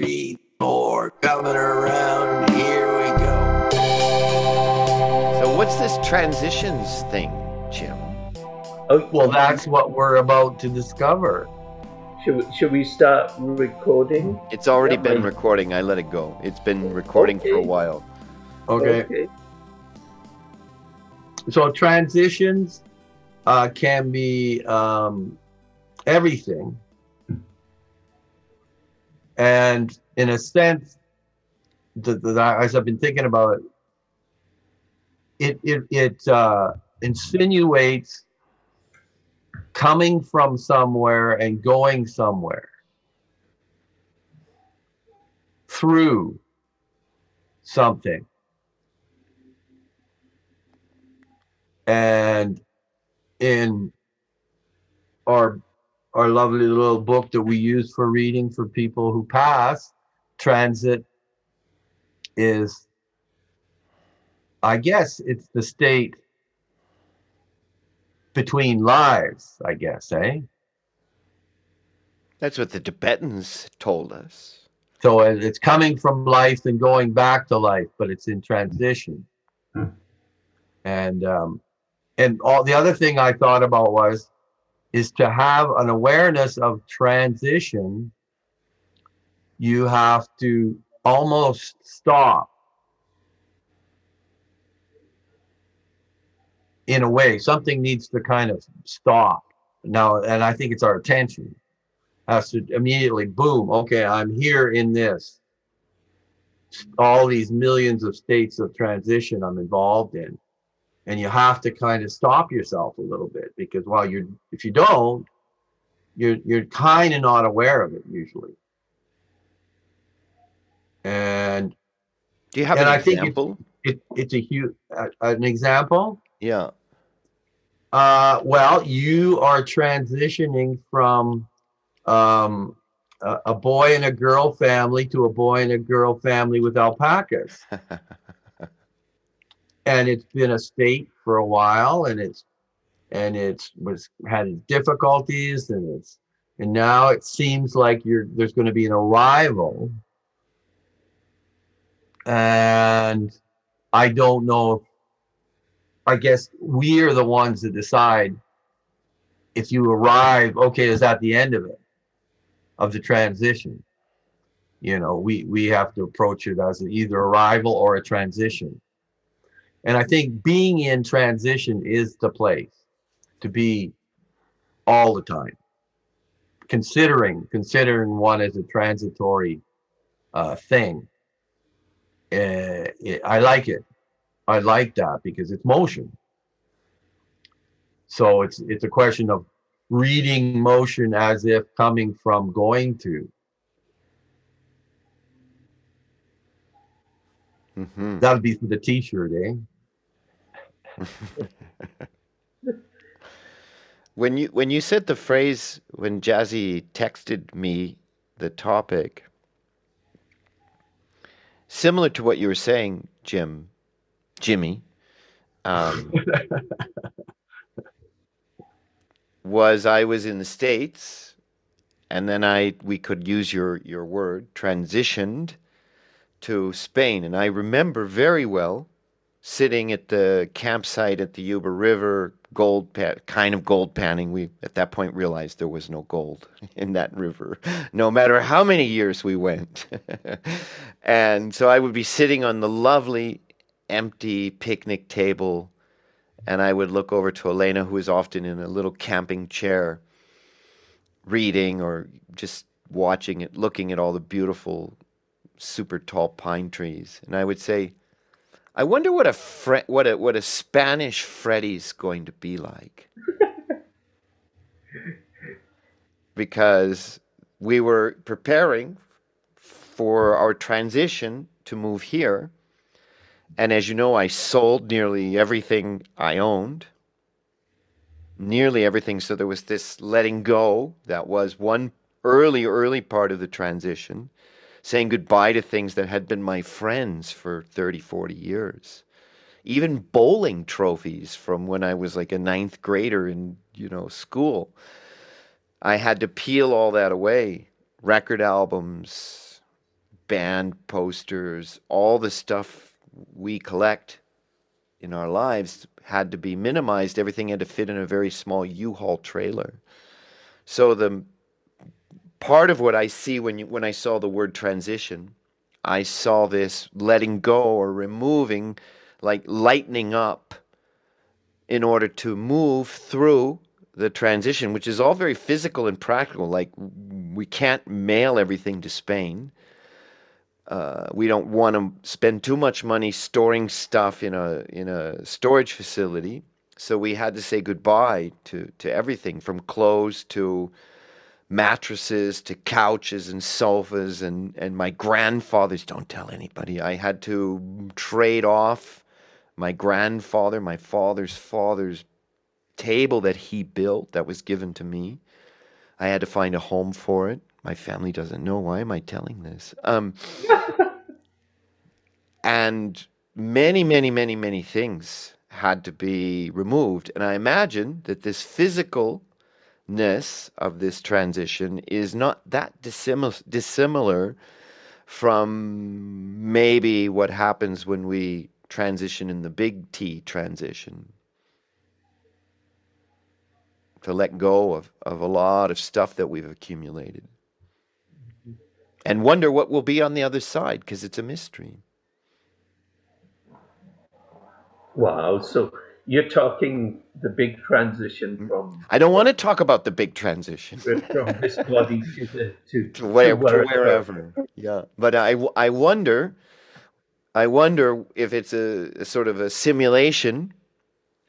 Three, four, coming around. Here we go. So, what's this transitions thing, Jim? Oh, well, that's what we're about to discover. Should we, should we start recording? It's already Yeah, been but- recording. I let it go. It's been recording for a Okay. while. Okay. So transitions uh, can be um, everything. And in a sense, the, the, as I've been thinking about it, it, it, it uh, insinuates coming from somewhere and going somewhere through something. and in our our lovely little book that we use for reading for people who pass transit is i guess it's the state between lives i guess eh That's what the Tibetans told us. so it's coming from life and going back to life but it's in transition Hmm. and um and all the other thing i thought about was is to have an awareness of transition you have to almost stop in a way. Something needs to kind of stop. Now and i think it's our attention. Has to immediately boom okay i'm here in this. All these millions of states of transition i'm involved in and you have to kind of stop yourself a little bit because while you're if you don't you're you're kind of not aware of it usually and Do you have an I example? it, it's a huge uh, an example Yeah. Uh, well, you are transitioning from um, a, a boy and a girl family to a boy and a girl family with alpacas, and it's been a state for a while, and it's and it's was had difficulties, and it's and now it seems like you're there's going to be an arrival, and I don't know I guess we are the ones that decide if you arrive, okay, is that the end of it, of the transition? You know, we we have to approach it as either arrival or a transition. And I think being in transition is the place to be all the time. Considering considering one as a transitory uh, thing. Uh, it, I like it. I like that because it's motion. So it's it's a question of reading motion as if coming from going to. hmm That'll be for the t-shirt, eh? When you when you said the phrase when Jazzy texted me the topic, similar to what you were saying, Jim, Jimmy, um, was I was in the states, and then I we could use your your word transitioned to Spain, and I remember very well sitting at the campsite at the Yuba River, gold kind of gold panning. We at that point realized there was no gold in that river, no matter how many years we went. and so I would be sitting on the lovely empty picnic table, and I would look over to Elena, who was often in a little camping chair, reading or just watching it, looking at all the beautiful, super tall pine trees, and I would say. I wonder what a Fre- what a what a Spanish Freddy's going to be like. because we were preparing for our transition to move here. And as you know, I sold nearly everything I owned. Nearly everything. So there was this letting go that was one early, early part of the transition saying goodbye to things that had been my friends for 30, 40 years. Even bowling trophies from when I was like a ninth grader in, you know, school. I had to peel all that away. Record albums, band posters, all the stuff we collect in our lives had to be minimized. Everything had to fit in a very small U-Haul trailer. So the part of what I see when you, when I saw the word transition, I saw this letting go or removing, like lightening up, in order to move through the transition, which is all very physical and practical. Like we can't mail everything to Spain. Uh, we don't want to spend too much money storing stuff in a in a storage facility. So we had to say goodbye to to everything from clothes to mattresses to couches and sofas and and my grandfather's don't tell anybody. I had to trade off my grandfather, my father's father's table that he built that was given to me. I had to find a home for it. My family doesn't know. Why am I telling this? Um, and many, many, many, many things had to be removed. And I imagine that this physicalness of this transition is not that dissimilar, dissimilar from maybe what happens when we transition in the big T transition. To let go of, of a lot of stuff that we've accumulated. Mm-hmm. And wonder what will be on the other side because it's a mystery. Wow. So you're talking the big transition mm. from I don't want to talk about the big transition. from this body to the to, to, where, to to wherever. Yeah, but I, I wonder, I wonder if it's a, a sort of a simulation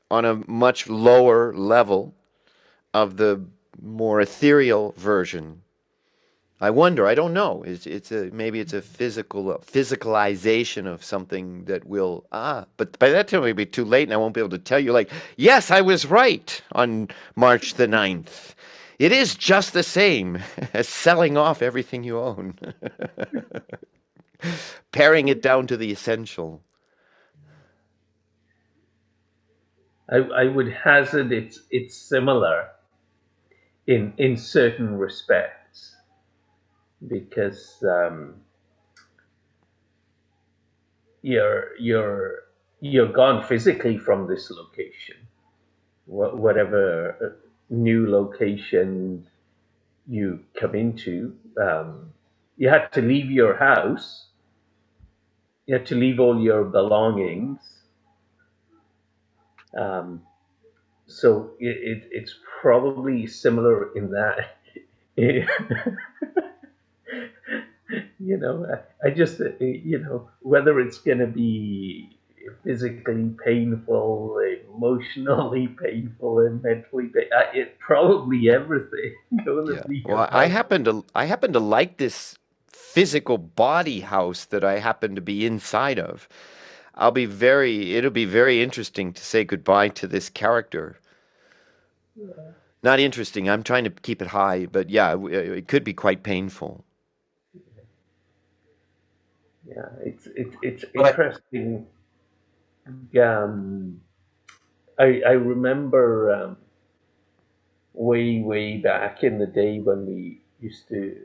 on a much lower level of the more ethereal version I wonder. I don't know. It's it's a maybe it's a physical physicalization of something that will ah. But by that time it'll be too late, and I won't be able to tell you. Like, yes, I was right on March the 9th. It is just the same as selling off everything you own, paring it down to the essential. I, I would hazard it's it's similar in in certain respects because um, you're you're you're gone physically from this location, Wh- whatever uh, new location you come into. Um, you had to leave your house. You had to leave all your belongings. Um, so it, it, it's probably similar in that you know, I, I just, uh, you know, whether it's going to be physically painful, emotionally painful, and mentally painful, it probably everything. yeah. Well, I happen to, I happen to like this physical body house that I happen to be inside of. I'll be very, it'll be very interesting to say goodbye to this character. Yeah. Not interesting. I'm trying to keep it high, but yeah, it could be quite painful yeah, it's it's it's interesting. Um, I I remember um, way way back in the day when we used to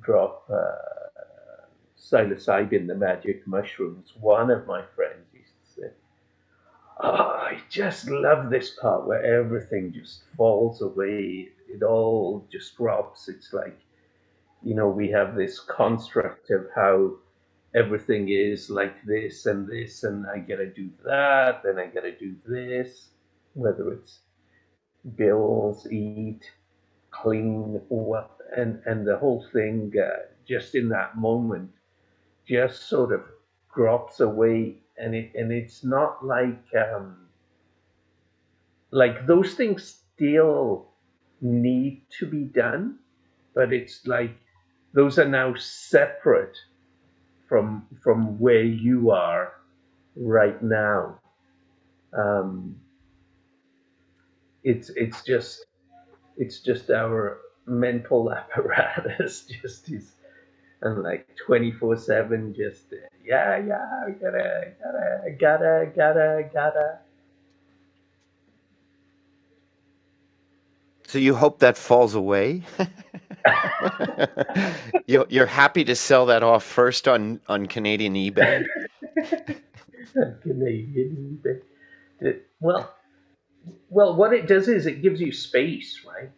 drop uh, psilocybin, the magic mushrooms. One of my friends used to say, "Oh, I just love this part where everything just falls away. It all just drops. It's like." You know, we have this construct of how everything is like this and this, and I gotta do that, and I gotta do this, whether it's bills, eat, clean, and and the whole thing uh, just in that moment just sort of drops away, and it and it's not like um, like those things still need to be done, but it's like those are now separate from from where you are right now. Um, it's it's just it's just our mental apparatus just is and like 24 7 just yeah yeah gotta gotta gotta gotta gotta So you hope that falls away? you're, you're happy to sell that off first on, on Canadian eBay? Canadian eBay. Well, well, what it does is it gives you space, right?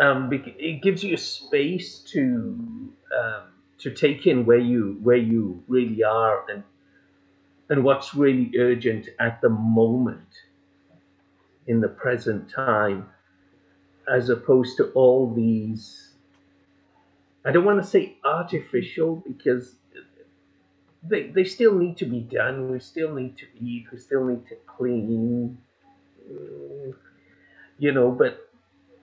Um, it gives you space to um, to take in where you where you really are and and what's really urgent at the moment in the present time, as opposed to all these. I don't want to say artificial because they, they still need to be done. We still need to eat. We still need to clean. mm, You know, but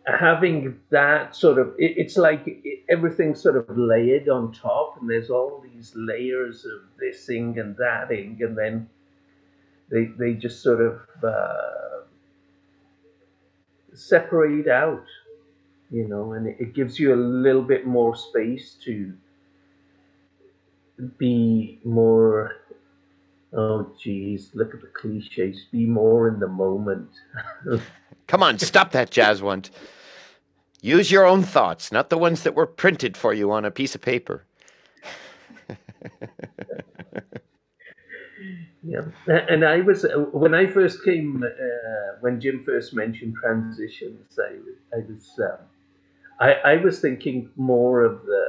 having that sort of, it, it's like everything's sort of layered on top, and there's all these layers of this thing and that thing, and then they, they just sort of uh, separate out, you know, and it, it gives you a little bit more space to be more oh geez look at the cliches be more in the moment Come on, stop that jazz one. Use your own thoughts, not the ones that were printed for you on a piece of paper. yeah and i was uh, when i first came uh, when jim first mentioned transitions i, I was um, I, I was thinking more of the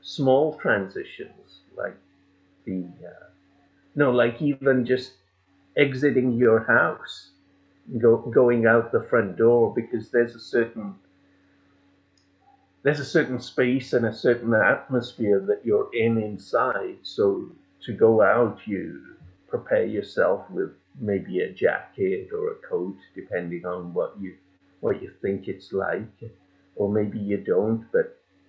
small transitions like the uh, no like even just exiting your house go, going out the front door because there's a certain there's a certain space and a certain atmosphere that you're in inside. So to go out, you prepare yourself with maybe a jacket or a coat, depending on what you what you think it's like, or maybe you don't. But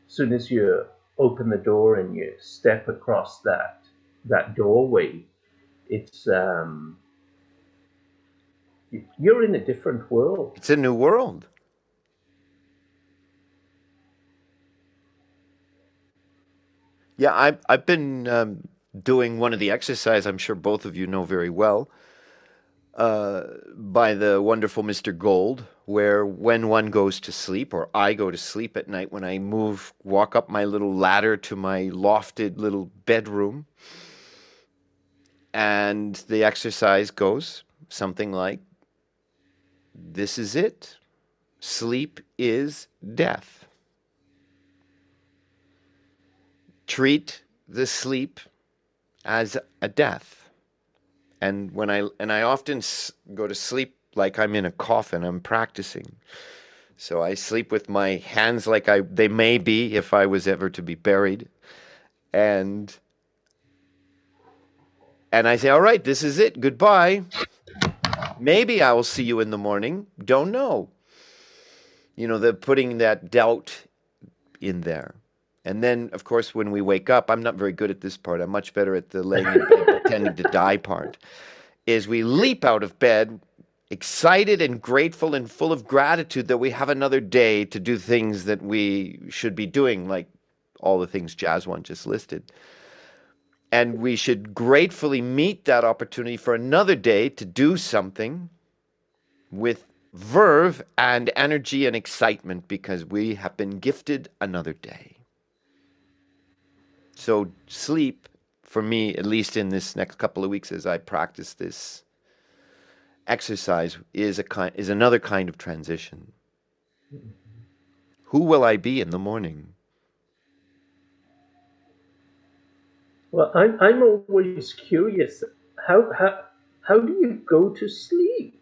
as soon as you open the door and you step across that that doorway, it's um, you're in a different world. It's a new world. Yeah, I've, I've been um, doing one of the exercise I'm sure both of you know very well uh, by the wonderful Mr. Gold, where when one goes to sleep, or I go to sleep at night, when I move, walk up my little ladder to my lofted little bedroom, and the exercise goes something like this is it. Sleep is death. Treat the sleep as a death. And when I and I often go to sleep like I'm in a coffin, I'm practicing. So I sleep with my hands like I they may be if I was ever to be buried. And and I say, "All right, this is it. Goodbye." Maybe I will see you in the morning. Don't know. You know, they're putting that doubt in there. And then, of course, when we wake up, I'm not very good at this part. I'm much better at the laying in bed pretending to die part. Is we leap out of bed, excited and grateful and full of gratitude that we have another day to do things that we should be doing, like all the things Jazz One just listed and we should gratefully meet that opportunity for another day to do something with verve and energy and excitement because we have been gifted another day. So, sleep, for me, at least in this next couple of weeks as I practice this exercise, is, a kind, is another kind of transition. Who will I be in the morning? Well, I'm I'm always curious. How how how do you go to sleep?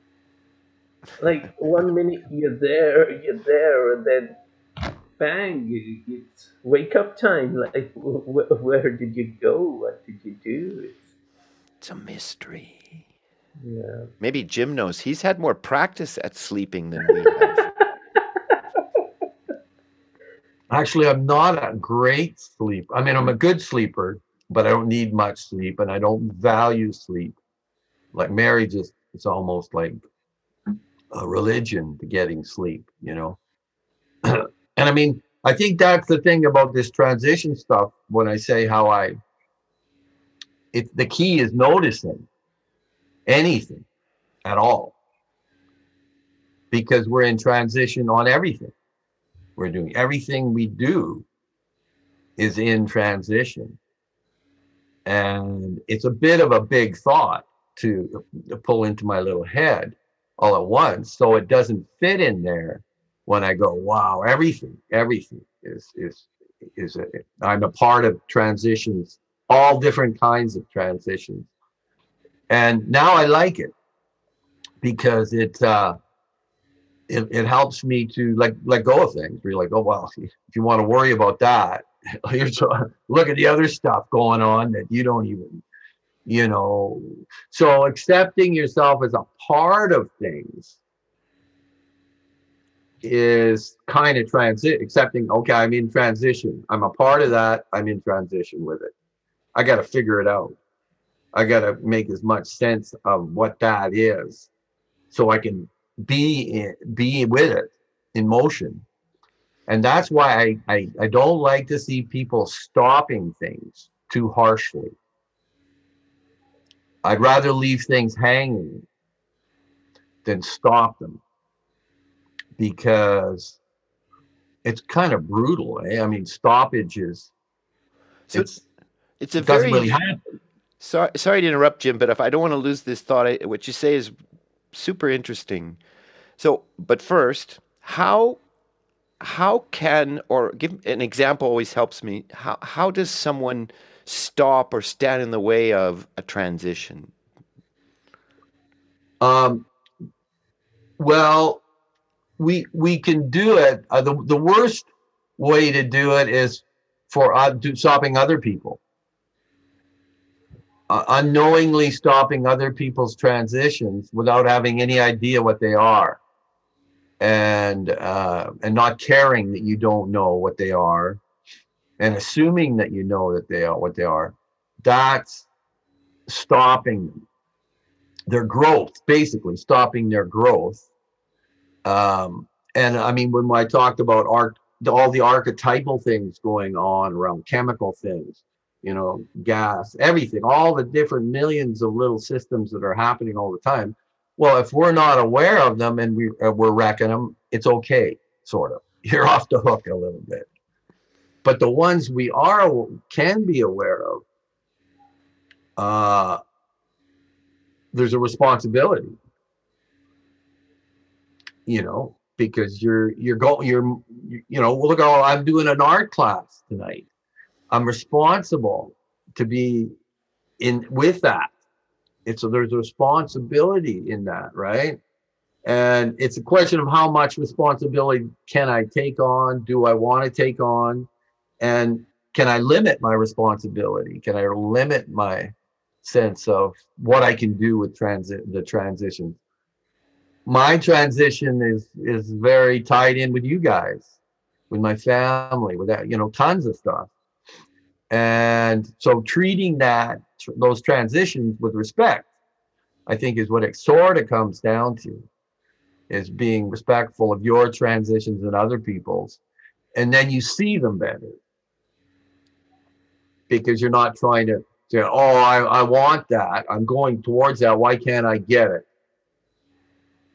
Like one minute you're there, you're there, and then bang, you, it's wake up time. Like wh- where did you go? What did you do? It's, It's a mystery. yeah. Maybe Jim knows. He's had more practice at sleeping than we have. Actually, I'm not a great sleep. I mean, I'm a good sleeper, but I don't need much sleep and I don't value sleep. Like Mary just, it's almost like a religion to getting sleep, you know? and I mean, I think that's the thing about this transition stuff when I say how I, it, the key is noticing anything at all. because we're in transition on everything. We're doing everything we do is in transition. And it's a bit of a big thought to, to pull into my little head all at once. So it doesn't fit in there when I go, wow, everything, everything is is is a, I'm a part of transitions, all different kinds of transitions. And now I like it because it uh it, it helps me to like let go of things. Be like, oh well, if you want to worry about that, look at the other stuff going on that you don't even you know so accepting yourself as a part of things is kind of transit accepting okay i'm in transition. I'm a part of that. I'm in transition with it. I got to figure it out. I got to make as much sense of what that is so i can be in, be with it in motion. And that's why I, I i don't like to see people stopping things too harshly. I'd rather leave things hanging than stop them because it's kind of brutal. Eh? I mean, stoppages. So it's It's a it doesn't very really happen. sorry, sorry to interrupt, Jim, but if I don't want to lose this thought, I, what you say is super interesting. So, but first, how how can or give an example always helps me. How how does someone stop or stand in the way of a transition? Um, well, we we can do it. Uh, the the worst way to do it is for uh, stopping other people. Uh, unknowingly stopping other people's transitions without having any idea what they are, and uh, and not caring that you don't know what they are, and assuming that you know that they are what they are. That's stopping their growth, basically stopping their growth. Um, and I mean, when I talked about all the archetypal things going on around chemical things, you know, gas, everything, all the different millions of little systems that are happening all the time. Well, if we're not aware of them and we, uh, we're wrecking them, it's okay, sort of. You're off the hook a little bit. But the ones we are can be aware of, uh, there's a responsibility you know because you're you're going you're you know look oh i'm doing an art class tonight. I'm responsible to be in with that. It's so there's a responsibility in that right? And it's a question of how much responsibility can i take on? Do i want to take on? And can i limit my responsibility? Can i limit my sense of what I can do with transit the transition. My transition is is very tied in with you guys, with my family, with that, you know, tons of stuff. And so treating that those transitions with respect, I think is what it sort of comes down to, is being respectful of your transitions and other people's. And then you see them better. Because you're not trying to say, oh, I, I want that. I'm going towards that. Why can't I get it?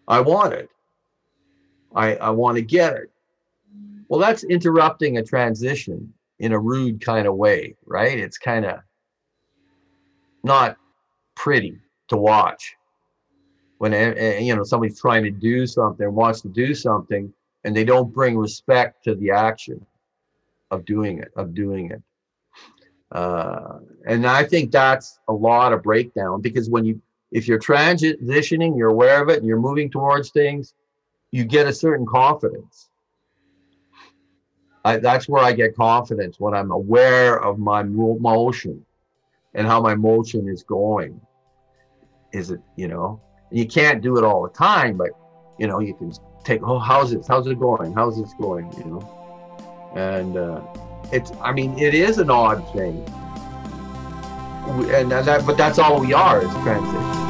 I want it. I, I want to get it. Well, that's interrupting a transition in a rude kind of way, right? It's kind of not pretty to watch when eh, eh, you know somebody's trying to do something, wants to do something, and they don't bring respect to the action of doing it, of doing it. Uh, and I think that's a lot of breakdown because when you, if you're transitioning, you're aware of it and you're moving towards things, you get a certain confidence. I, that's where I get confidence when I'm aware of my motion and how my motion is going. Is it, you know, you can't do it all the time, but you know, you can take, oh, how's it, how's it going? How's this going? You know, and, uh, it's i mean it is an odd thing and that but that's all we are is transit